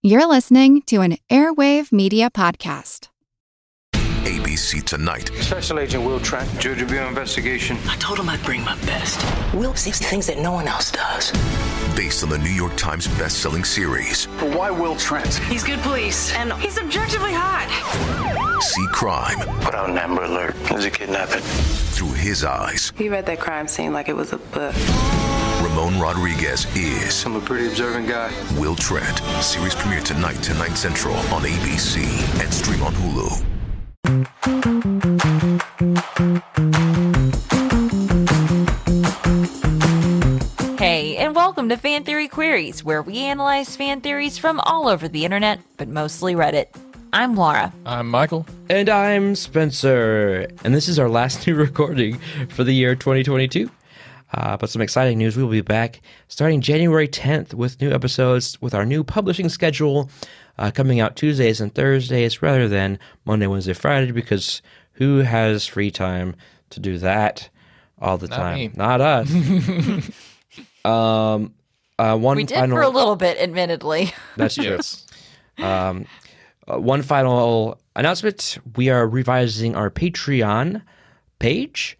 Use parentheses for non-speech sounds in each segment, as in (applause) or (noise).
You're listening to an Airwave Media Podcast. ABC Tonight. Special Agent Will Trent, Georgia Bureau investigation. I told him I'd bring my best. Will sees things that no one else does. Based on the New York Times best-selling series. But why Will Trent? He's good police, and he's objectively hot. See crime. Put out an Amber Alert. There's a kidnapping. Through his eyes. He read that crime scene like it was a book. Ramon Rodriguez is. I'm a pretty observant guy. Will Trent. Series premiere tonight, 10, 9 central on ABC and stream on Hulu. Hey, and welcome to Fan Theory Queries, where we analyze fan theories from all over the internet, but mostly Reddit. I'm Laura. I'm Michael. And I'm Spencer. And this is our last (laughs) new recording for the year 2022. Uh, but some exciting news. We will be back starting January 10th with new episodes with our new publishing schedule uh, coming out Tuesdays and Thursdays rather than Monday, Wednesday, Friday because who has free time to do that all the Not time? me. Not us. (laughs) um, uh, one We did final, for a little bit, admittedly. That's true. Yes. Um, uh, one final announcement: we are revising our Patreon page.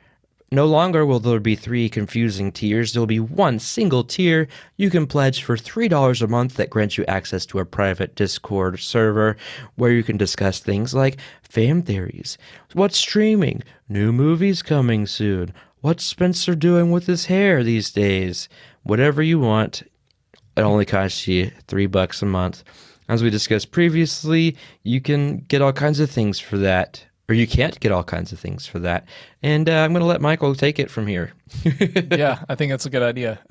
No longer will there be three confusing tiers. There will be one single tier. You can pledge for $3 a month that grants you access to a private Discord server where you can discuss things like fan theories, what's streaming, new movies coming soon, what's Spencer doing with his hair these days, whatever you want. It only costs you three bucks a month. As we discussed previously, you can get all kinds of things for that, or you can't get all kinds of things for that. And uh, I'm going to let Michael take it from here. (laughs) yeah, I think that's a good idea. (laughs) (laughs)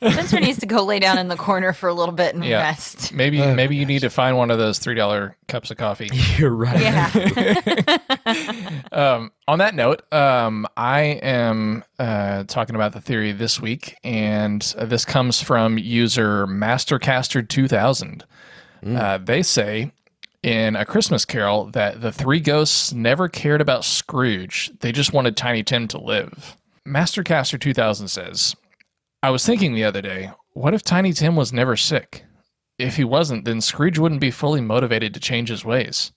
Spencer needs to go lay down in the corner for a little bit and Yeah. rest. maybe maybe you need to find one of those three dollar cups of coffee. You're right. Yeah. um, on that note, um, I am uh, talking about the theory this week, and uh, this comes from user Mastercaster2000. Uh, they say in A Christmas Carol that the three ghosts never cared about Scrooge, they just wanted Tiny Tim to live. Mastercaster2000 says, I was thinking the other day, what if Tiny Tim was never sick? If he wasn't, then Scrooge wouldn't be fully motivated to change his ways.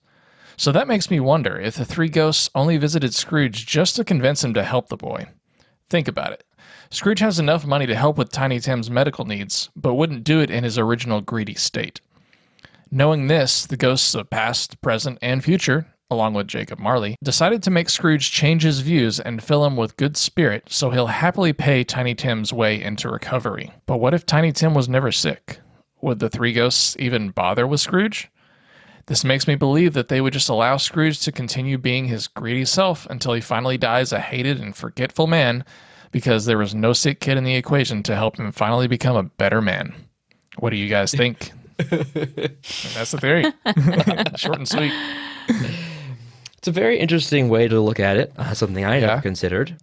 So that makes me wonder if the three ghosts only visited Scrooge just to convince him to help the boy. Think about it. Scrooge has enough money to help with Tiny Tim's medical needs, but wouldn't do it in his original greedy state. Knowing this, the ghosts of past, present, and future, along with Jacob Marley, decided to make Scrooge change his views and fill him with good spirit so he'll happily pay Tiny Tim's way into recovery. But what if Tiny Tim was never sick? Would the three ghosts even bother with Scrooge? This makes me believe that they would just allow Scrooge to continue being his greedy self until he finally dies a hated and forgetful man because there was no sick kid in the equation to help him finally become a better man. What do you guys think? (laughs) (laughs) That's the theory. (laughs) Short and sweet. It's a very interesting way to look at it. Uh, something I Yeah. never considered.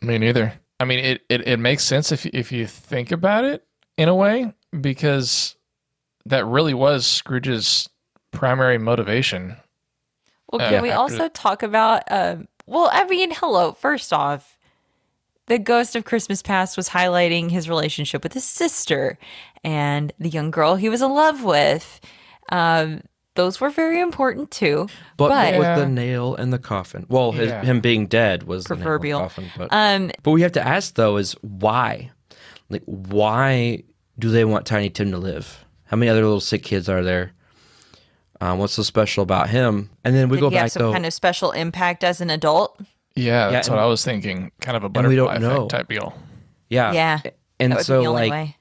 Me neither. I mean, it, it, it makes sense if if you think about it in a way because that really was Scrooge's primary motivation. Well, Uh, can we after- also talk about? Um, well, I mean, hello. First off, the Ghost of Christmas Past was highlighting his relationship with his sister and the young girl he was in love with. Um, those were very important too. But, But- what with Yeah. the nail in the coffin? Well, his, Yeah. him being dead was the nail in the Proverbial. coffin. But, Um, but we have to ask though is why? Like, why do they want Tiny Tim to live? How many other little sick kids are there? Um, what's so special about him? And then we did go he have back some though. kind of special impact as an adult? Yeah, that's and- what I was thinking. Kind of a and we don't butterfly effect know. type deal. yeah, yeah, And that would so be the only like, way.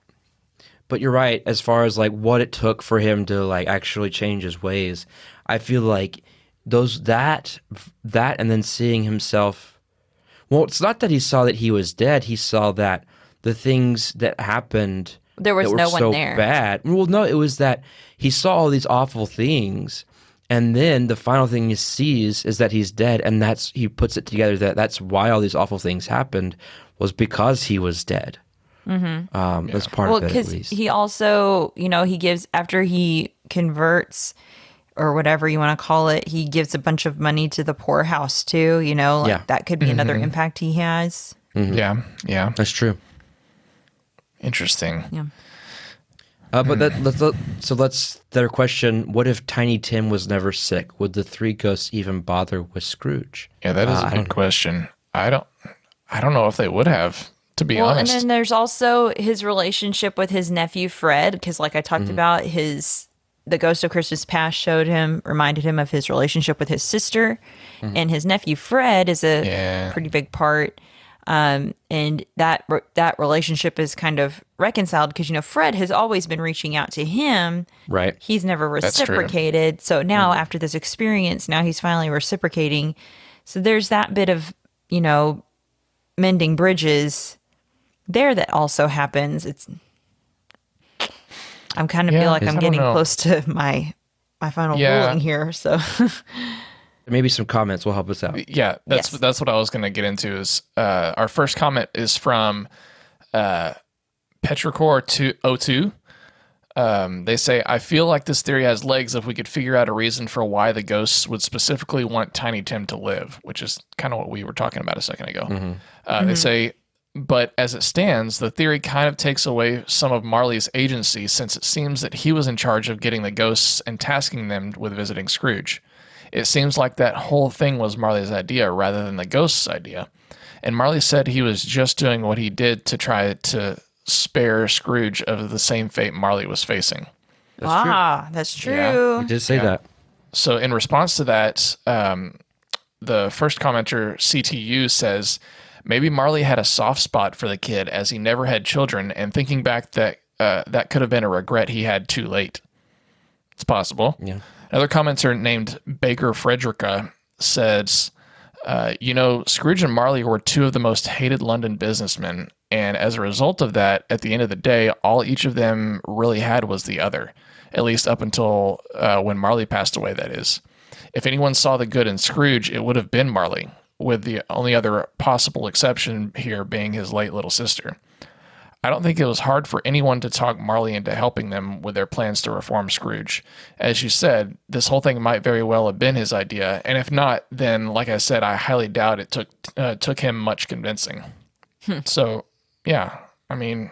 but you're right as far as like what it took for him to like actually change his ways. I feel like those that that and then seeing himself. Well, it's not that he saw that he was dead. He saw that the things that happened There was that were no one so there. bad. Well, no, it was that he saw all these awful things, and then the final thing he sees is that he's dead, and that's he puts it together that that's why all these awful things happened was because he was dead. Mm-hmm. Um, That's part well of it, at because least. he also you know he gives after he converts or whatever you want to call it he gives a bunch of money to the poorhouse too you know like Yeah. that could be another impact he has Yeah, yeah. That's true. Interesting. Yeah. Uh, but that let's let, so let's their question: What if Tiny Tim was never sick? Would the three ghosts even bother with Scrooge? Yeah, that is Uh, I a don't good question. I don't, I don't know if they would have. To be Well, honest, and then there's also his relationship with his nephew Fred, because like I talked about, his the Ghost of Christmas Past showed him, reminded him of his relationship with his sister, and his nephew Fred is a Yeah. pretty big part. Um, and that re- that relationship is kind of reconciled because you know Fred has always been reaching out to him. Right. He's never reciprocated. So now after this experience, now he's finally reciprocating. So there's that bit of, you know, mending bridges there that also happens. It's I'm kind of Yeah, feel like I'm getting know. close to my my final Yeah. ruling here. So (laughs) Maybe some comments will help us out. yeah, that's Yes. that's what I was going to get into. Is uh, our first comment is from uh, Petrichor two oh two. Um, they say, I feel like this theory has legs if we could figure out a reason for why the ghosts would specifically want Tiny Tim to live, which is kind of what we were talking about a second ago. Uh, They say, but as it stands, the theory kind of takes away some of Marley's agency since it seems that he was in charge of getting the ghosts and tasking them with visiting Scrooge. It seems like that whole thing was Marley's idea rather than the ghost's idea. And Marley said he was just doing what he did to try to spare Scrooge of the same fate Marley was facing. ah, that's true. Yeah. You did say that. So, in response to that, um, the first commenter, CTU, says maybe Marley had a soft spot for the kid as he never had children, and thinking back that uh, that could have been a regret he had too late. It's possible. Yeah. Another commenter named Baker Frederica says, uh, you know, Scrooge and Marley were two of the most hated London businessmen. And as a result of that, at the end of the day, all each of them really had was the other, at least up until uh, when Marley passed away, that is. If anyone saw the good in Scrooge, it would have been Marley, with the only other possible exception here being his late little sister. I don't think it was hard for anyone to talk Marley into helping them with their plans to reform Scrooge. As you said, this whole thing might very well have been his idea, and if not, then like I said, I highly doubt it took uh, took him much convincing. So, yeah, I mean,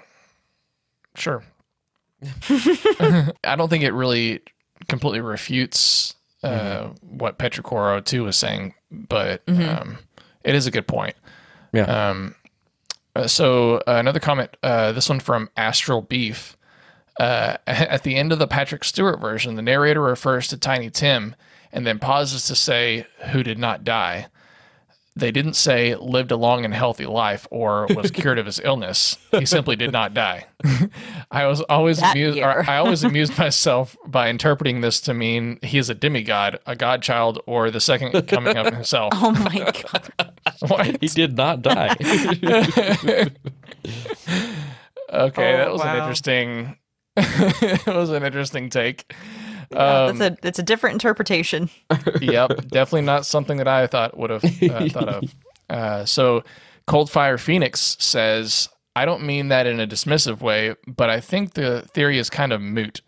sure. (laughs) I don't think it really completely refutes uh, what Petricoro 2 was saying, but um, it is a good point. Yeah. Um, uh, so uh, another comment, uh, this one from Astral Beef. Uh, (laughs) at the end of the Patrick Stewart version, the narrator refers to Tiny Tim and then pauses to say, "Who did not die." They didn't say lived a long and healthy life or was (laughs) cured of his illness. He simply did not die. (laughs) I was always That amused. Or I always amused myself by interpreting this to mean he is a demigod, a godchild, or the second coming of himself. (laughs) Oh my god. What? He did not die. Okay, Oh, that was an interesting. it was an interesting take. Yeah, Um, that's a it's a different interpretation. (laughs) yep, definitely not something that I thought would have uh, (laughs) thought of. Uh, so, Cold Fire Phoenix says, "I don't mean that in a dismissive way, but I think the theory is kind of moot.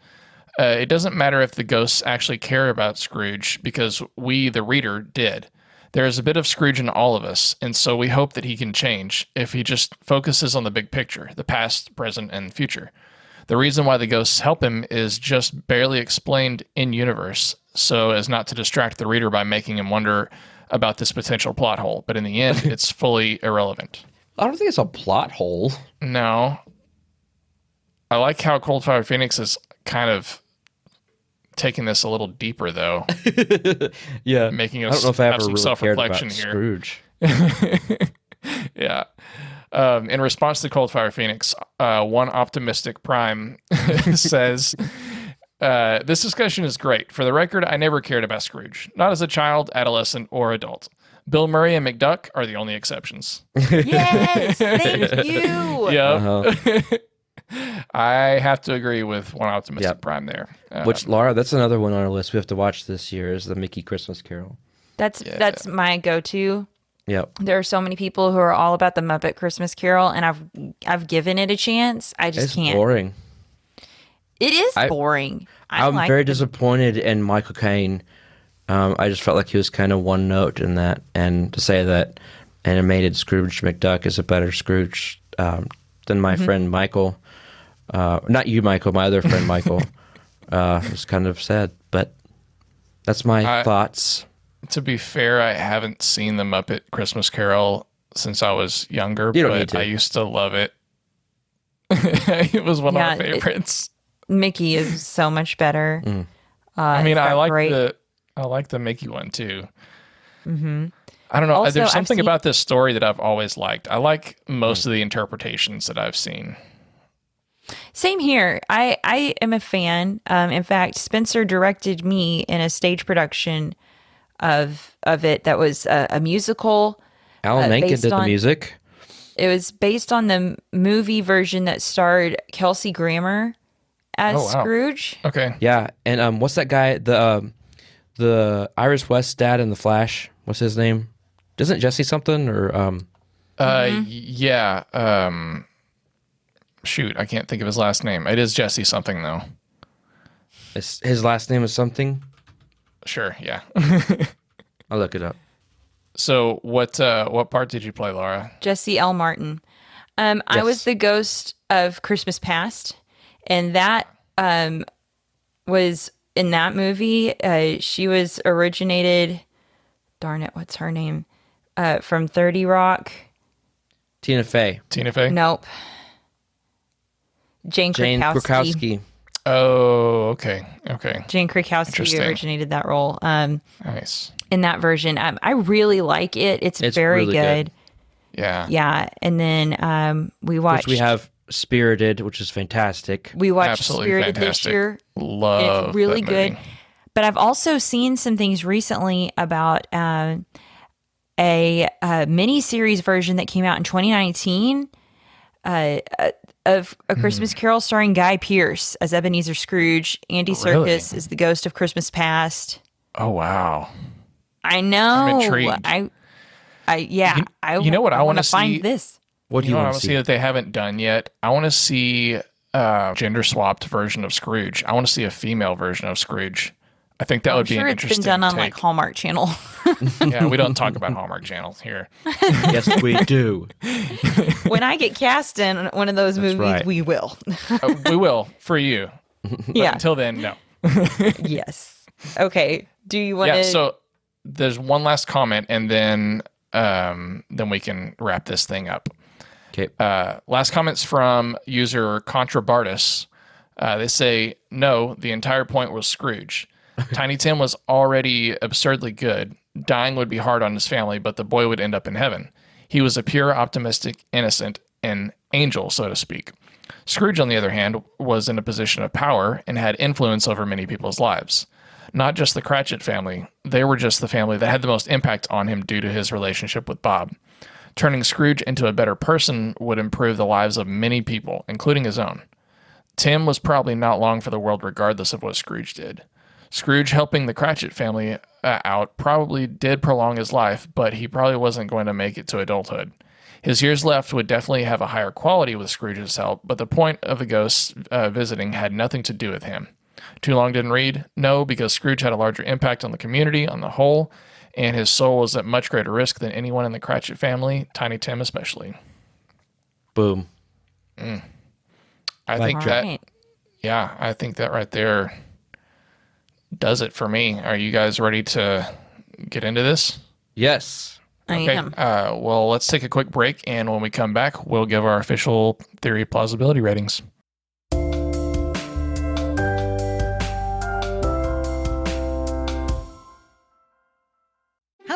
Uh, it doesn't matter if the ghosts actually care about Scrooge because we, the reader, did." There is a bit of Scrooge in all of us, and so we hope that he can change if he just focuses on the big picture the past, present, and future. The reason why the ghosts help him is just barely explained in universe, so as not to distract the reader by making him wonder about this potential plot hole. But in the end, (laughs) it's fully irrelevant. I don't think it's a plot hole. No. I like how Coldfire Phoenix is kind of taking this a little deeper, though. (laughs) Yeah. Making I us don't know if I have ever some really self-reflection cared about here. Scrooge. (laughs) yeah. Um, in response to Coldfire Phoenix, uh, one optimistic prime (laughs) says, uh, This discussion is great. For the record, I never cared about Scrooge, not as a child, adolescent, or adult. Bill Murray and McDuck are the only exceptions. yes, thank (laughs) you. Yeah. Uh-huh. (laughs) I have to agree with one optimistic Yep. prime there. Uh, Which Laura, that's another one on our list we have to watch this year is the Mickey Christmas Carol. That's that's my go-to. Yep. There are so many people who are all about the Muppet Christmas Carol, and I've I've given it a chance. I just It's can't. It's boring. It is I- boring. I I'm like very the- disappointed in Michael Caine. Um, I just felt like he was kind of one note in that, and to say that animated Scrooge McDuck is a better Scrooge um, than my Mm-hmm. friend Michael Uh, not you, Michael. My other friend, Michael. (laughs) uh, it was kind of sad, but that's my I- thoughts. To be fair, I haven't seen the Muppet Christmas Carol since I was younger, You don't but need to. I used to love it. (laughs) it was one Yeah, of my it- favorites. Mickey is so much better. Mm. Uh, I mean, I like great- the I like the Mickey one too. Mm-hmm. I don't know. Also, There's something seen- about this story that I've always liked. I like most of the interpretations that I've seen. Same here. I I am a fan. Um, in fact, Spencer directed me in a stage production of of it that was a, a musical. Alan uh, Menken based did the on- music. It was based on the movie version that starred Kelsey Grammer as Oh, wow. Scrooge. Okay. Yeah, and um, what's that guy? The um, the Iris West dad in the Flash. What's his name? Doesn't Jesse something or um? Uh, Mm-hmm. yeah. Um, shoot, I can't think of his last name. It is Jesse something though. His, his last name is something. Sure. Yeah. I'll look it up. so what uh, what part did you play, Laura? Jesse L. Martin. Um, I was the ghost of Christmas Past, and that um, was in that movie. Uh, she was originated. Darn it, what's her name? Uh, from Thirty Rock. Tina Fey, Tina Fey. Nope. Jane Jane Krakowski. Krakowski. Oh, okay. Okay. Jane Krakowski originated that role. Um, Nice. in that version, um, I really like it. It's, It's very really good. good. Yeah. Yeah, and then um, we watched. Which we have Spirited, which is fantastic. we watched Absolutely Spirited fantastic. this year. Love. it's really that good. movie. But I've also seen some things recently about uh, a, a mini series version that came out in 2019 uh, uh, of A. Christmas hmm. Carol starring Guy Pearce as Ebenezer Scrooge. Andy oh, Really? Serkis is the ghost of Christmas Past. Oh wow. I know. intrigued. I, I yeah. You- I you know what I wanna wanna find see? this. What do You you, know what I want want to to see see? that they haven't done yet? I want to see a gender swapped version of Scrooge. I want to see a female version of Scrooge. I think that I'm would be sure an it's been done on take. like Hallmark Channel. (laughs) (laughs) yeah, we don't talk about Hallmark channels here. (laughs) yes, we do. when I get cast in one of those movies, right. we will. Uh, we will for you. (laughs) But yeah. Until then, no. yes. Okay. Do you want to? Yeah. So there's one last comment, and then um, then we can wrap this thing up. Okay. Uh, last comments from user Contrabardus. Uh, they say, no, the entire point was Scrooge. Tiny Tim was already absurdly good. Dying would be hard on his family, but the boy would end up in heaven. He was a pure, optimistic, innocent, and angel, so to speak. Scrooge, on the other hand, was in a position of power and had influence over many people's lives. Not just the Cratchit family, they were just the family that had the most impact on him due to his relationship with Bob. Turning Scrooge into a better person would improve the lives of many people, including his own. Tim was probably not long for the world, regardless of what Scrooge did. Scrooge helping the Cratchit family uh, out probably did prolong his life, but he probably wasn't going to make it to adulthood. His years left would definitely have a higher quality with Scrooge's help, but the point of the ghosts uh, visiting had nothing to do with him. Too long didn't read? No, because Scrooge had a larger impact on the community on the whole, and his soul was at much greater risk than anyone in the Cratchit family, Tiny Tim especially. Boom. Mm. I Like think that right. yeah, I think that right there does it for me. Are you guys ready to get into this? Yes. I Okay. am. Uh, well, let's take a quick break, and when we come back, we'll give our official theory plausibility ratings.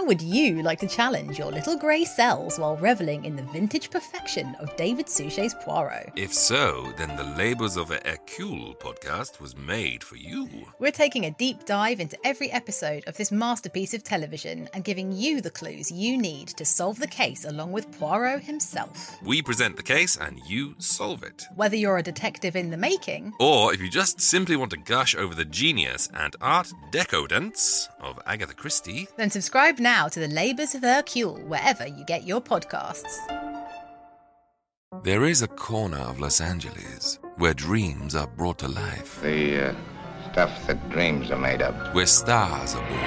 How would you like to challenge your little grey cells while reveling in the vintage perfection of David Suchet's Poirot? If so, then the Labors of a Hercule podcast was made for you. We're taking a deep dive into every episode of this masterpiece of television and giving you the clues you need to solve the case along with Poirot himself. We present the case and you solve it. Whether you're a detective in the making, Or if you just simply want to gush over the genius and art decadence of Agatha Christie, then subscribe now to the Labours of Hercule wherever you get your podcasts. there is a corner of Los Angeles where dreams are brought to life, The uh, stuff that dreams are made of. where stars are born,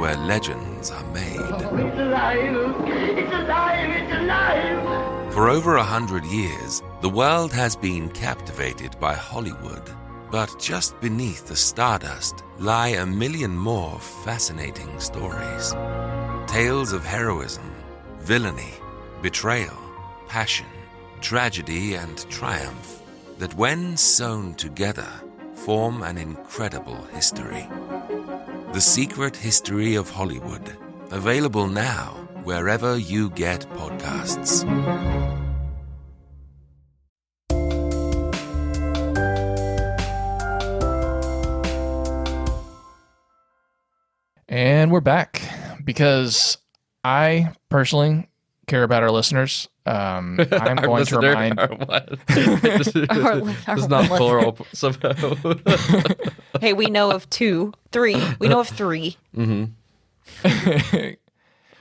where legends are made. For over a hundred years, the world has been captivated by Hollywood. But just beneath the stardust lie a million more fascinating stories. Tales of heroism, villainy, betrayal, passion, tragedy, and triumph that, when sewn together, form an incredible history. The Secret History of Hollywood, available now wherever you get podcasts. And we're back because I personally care about our listeners. Um, (laughs) I'm Our going to remind. our what? (laughs) this is, Our- this is not plural somehow. (laughs) Hey, we know of two, three. We know of three.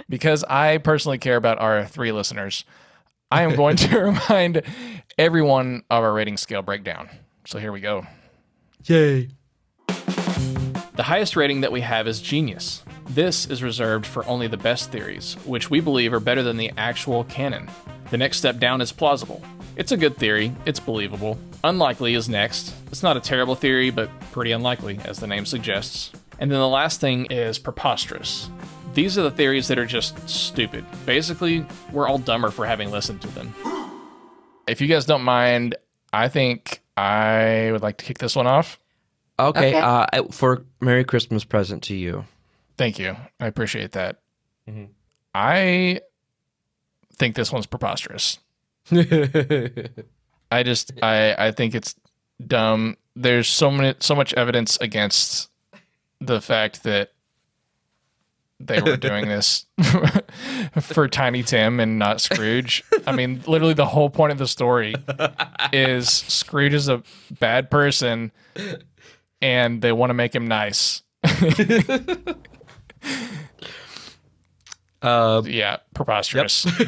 because I personally care about our three listeners, I am going to remind everyone of our rating scale breakdown. So here we go. Yay. The highest rating that we have is genius. This is reserved for only the best theories, which we believe are better than the actual canon. The next step down is plausible. It's a good theory, it's believable. Unlikely is next. It's not a terrible theory, but pretty unlikely, as the name suggests. And then the last thing is preposterous. These are the theories that are just stupid. Basically, we're all dumber for having listened to them. If you guys don't mind, I think I would like to kick this one off. Okay, Okay. Uh, I- for Merry Christmas present to you. Thank you. I appreciate that. I think this one's preposterous. (laughs) I just I I think it's dumb. There's so many so much evidence against the fact that they were doing this (laughs) for Tiny Tim and not Scrooge. I mean, literally the whole point of the story (laughs) is Scrooge is a bad person and they want to make him nice. (laughs) Uh, Yeah, preposterous. (laughs) uh, (laughs)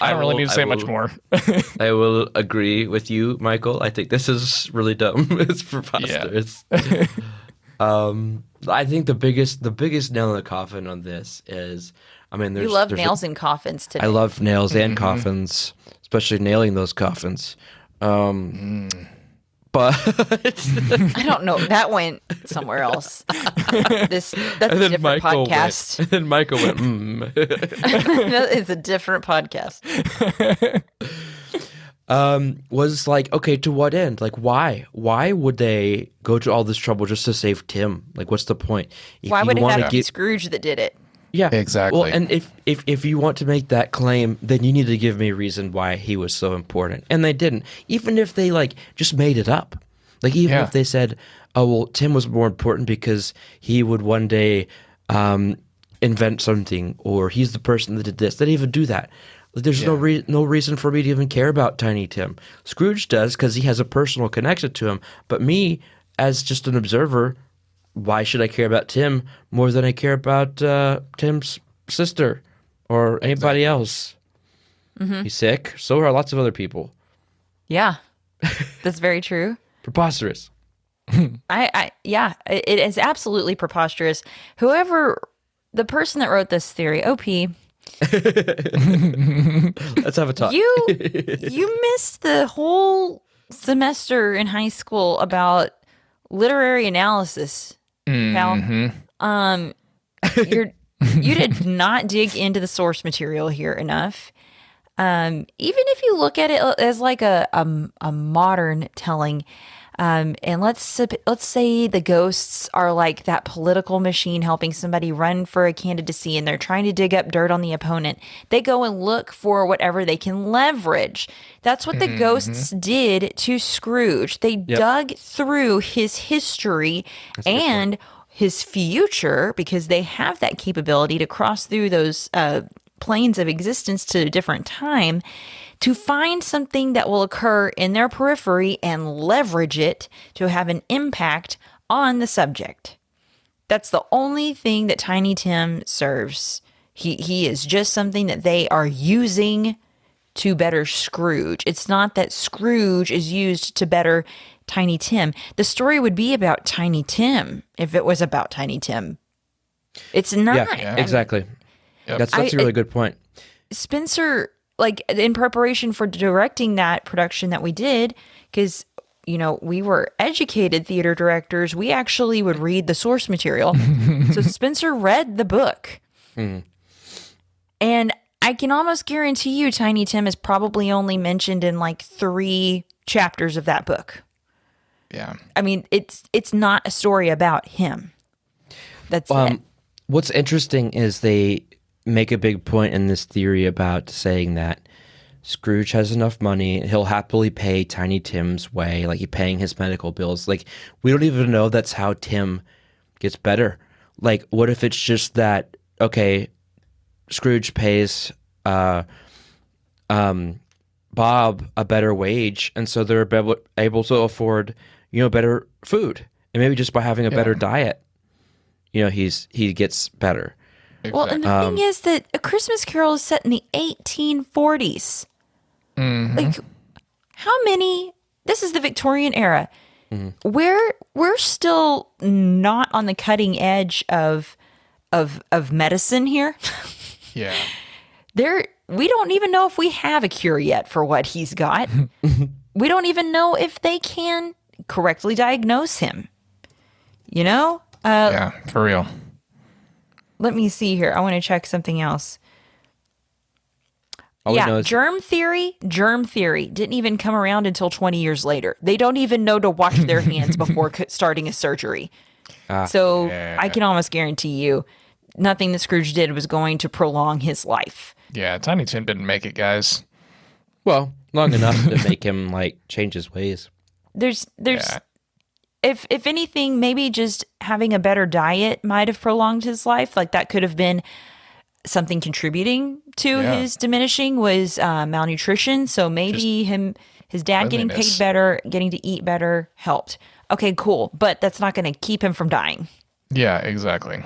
I don't really will- need to I say much more. I will agree with you, Michael. I think this is really dumb. it's preposterous. um, I think the biggest the biggest nail in the coffin on this is, I mean, there's You love there's a- nails and coffins today. I love nails and Mm-hmm. coffins, especially nailing those coffins. Um, Mm. But I don't know. That went somewhere else. this that's a different Michael podcast. went. (laughs) And then Michael went. Mm. (laughs) it's a different podcast. (laughs) um, was like, okay, to what end? Like, why? Why would they go to all this trouble just to save Tim? Like, what's the point? If Why you would it have be get- Scrooge that did it? Yeah, Exactly. Well, and if, if if you want to make that claim, then you need to give me a reason why he was so important. And they didn't. Even if they like just made it up. Like even Yeah. if they said, "Oh well, Tim was more important because he would one day um, invent something, or he's the person that did this." They didn't even do that. Like, there's no re- no reason for me to even care about Tiny Tim. Scrooge does because he has a personal connection to him. But me, as just an observer, why should I care about Tim more than I care about uh, Tim's sister or anybody else? He's sick. So are lots of other people. Yeah, (laughs) that's very true. Preposterous. (laughs) I, I yeah, it, it is absolutely preposterous. Whoever the person that wrote this theory, OP, (laughs) Let's have a talk. you you missed the whole semester in high school about literary analysis. Pal. Um, (laughs) you're you did not dig into the source material here enough. Um, even if you look at it as like a a, a modern telling, um, and let's let's say the ghosts are like that political machine helping somebody run for a candidacy, and they're trying to dig up dirt on the opponent. They go and look for whatever they can leverage. That's what the ghosts did to Scrooge. They dug through his history and his future because they have that capability to cross through those uh, planes of existence to a different time to find something that will occur in their periphery and leverage it to have an impact on the subject. That's the only thing that Tiny Tim serves. He he is just something that they are using to better Scrooge. It's not that Scrooge is used to better Tiny Tim. The story would be about Tiny Tim if it was about Tiny Tim. It's not. yeah, exactly. That's that's I- a really good point. Spencer, like in preparation for directing that production that we did, because you know we were educated theater directors, we actually would read the source material. (laughs) so Spencer read the book, and I can almost guarantee you, Tiny Tim is probably only mentioned in like three chapters of that book. Yeah. I mean, it's it's not a story about him. That's it. Um, what's interesting is they make a big point in this theory about saying that Scrooge has enough money, he'll happily pay Tiny Tim's way, like he's paying his medical bills. Like we don't even know that's how Tim gets better. Like what if it's just that okay, Scrooge pays uh um Bob a better wage and so they're able, able to afford, you know, better food. And maybe just by having a better diet, you know, he's he gets better. Well, and the Um, thing is that A Christmas Carol is set in the 1840s. Like, how many? This is the Victorian era. We're we're still not on the cutting edge of of of medicine here. (laughs) Yeah. there, we don't even know if we have a cure yet for what he's got. (laughs) we don't even know if they can correctly diagnose him. You know, uh, Yeah, for real. Let me see here. I want to check something else. All yeah, germ theory, germ theory didn't even come around until 20 years later. They don't even know to wash their hands before (laughs) starting a surgery. Ah, so yeah. I can almost guarantee you nothing that Scrooge did was going to prolong his life. Yeah, Tiny Tim didn't make it, guys. well, long enough to (laughs) make him like change his ways. There's there's Yeah. If if anything maybe just having a better diet might have prolonged his life like that could have been something contributing to Yeah. his diminishing was uh, malnutrition so maybe him his dad getting paid better getting to eat better helped okay cool but that's not going to keep him from dying Yeah, exactly.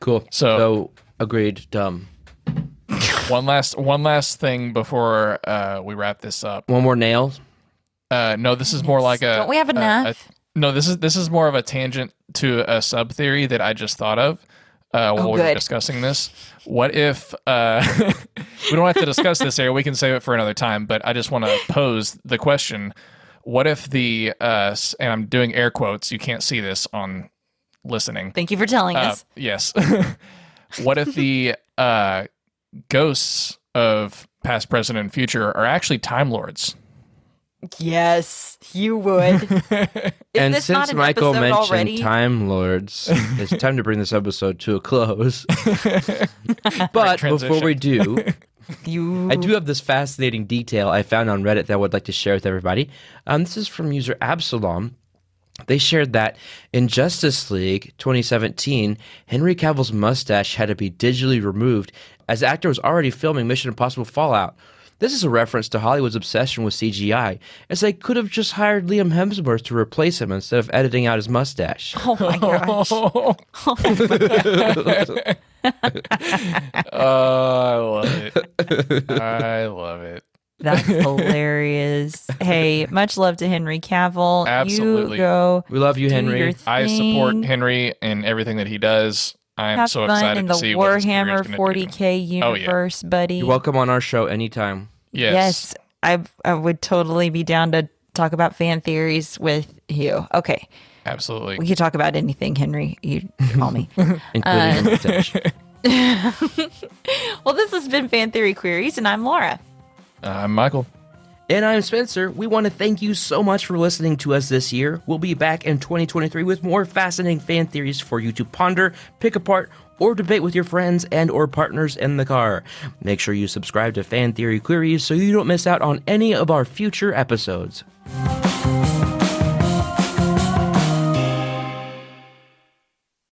Cool. So- so agreed. Dumb. One last one last thing before uh, we wrap this up. One more nail. Uh, no, this is more like a. Don't we have a- a- enough? no, this is this is more of a tangent to a sub theory that I just thought of uh, while we were discussing this. What if uh, (laughs) we don't have to discuss this here? We can save it for another time. But I just want to pose the question: What if the uh, and I'm doing air quotes. You can't see this on listening. thank you for telling Uh, us yes. (laughs) what if the uh, ghosts of past, present, and future are actually time lords? Yes you would (laughs) and since Michael mentioned already? Time Lords, it's time to bring this episode to a close. (laughs) but before we do, (laughs) you I do have this fascinating detail I found on Reddit that I would like to share with everybody. Um, this is from user Absalom. They shared that in Justice League 2017, Henry Cavill's mustache had to be digitally removed as the actor was already filming Mission Impossible Fallout. This is a reference to Hollywood's obsession with CGI, as they could have just hired Liam Hemsworth to replace him instead of editing out his mustache. (laughs) oh my gosh (laughs) Oh, I love it. I love it. That's hilarious. hey, much love to Henry Cavill. Absolutely. You go. We love you, Henry. I support. Henry and everything that he does. I am Have so fun excited in to the see what his career is Warhammer gonna 40k do. Oh, yeah. universe, buddy. You're welcome on our show anytime. Yes. Yes, I I would totally be down to talk about fan theories with you. Okay, Absolutely. we could talk about anything, Henry. You call me. (laughs) Including Uh, (laughs) well, this has been Fan Theory Queries, and I'm Laura. Uh, I'm Michael. And I'm Spencer. We want to thank you so much for listening to us this year. We'll be back in 2023 with more fascinating fan theories for you to ponder, pick apart, or debate with your friends and or partners in the car. Make sure you subscribe to Fan Theory Queries so you don't miss out on any of our future episodes.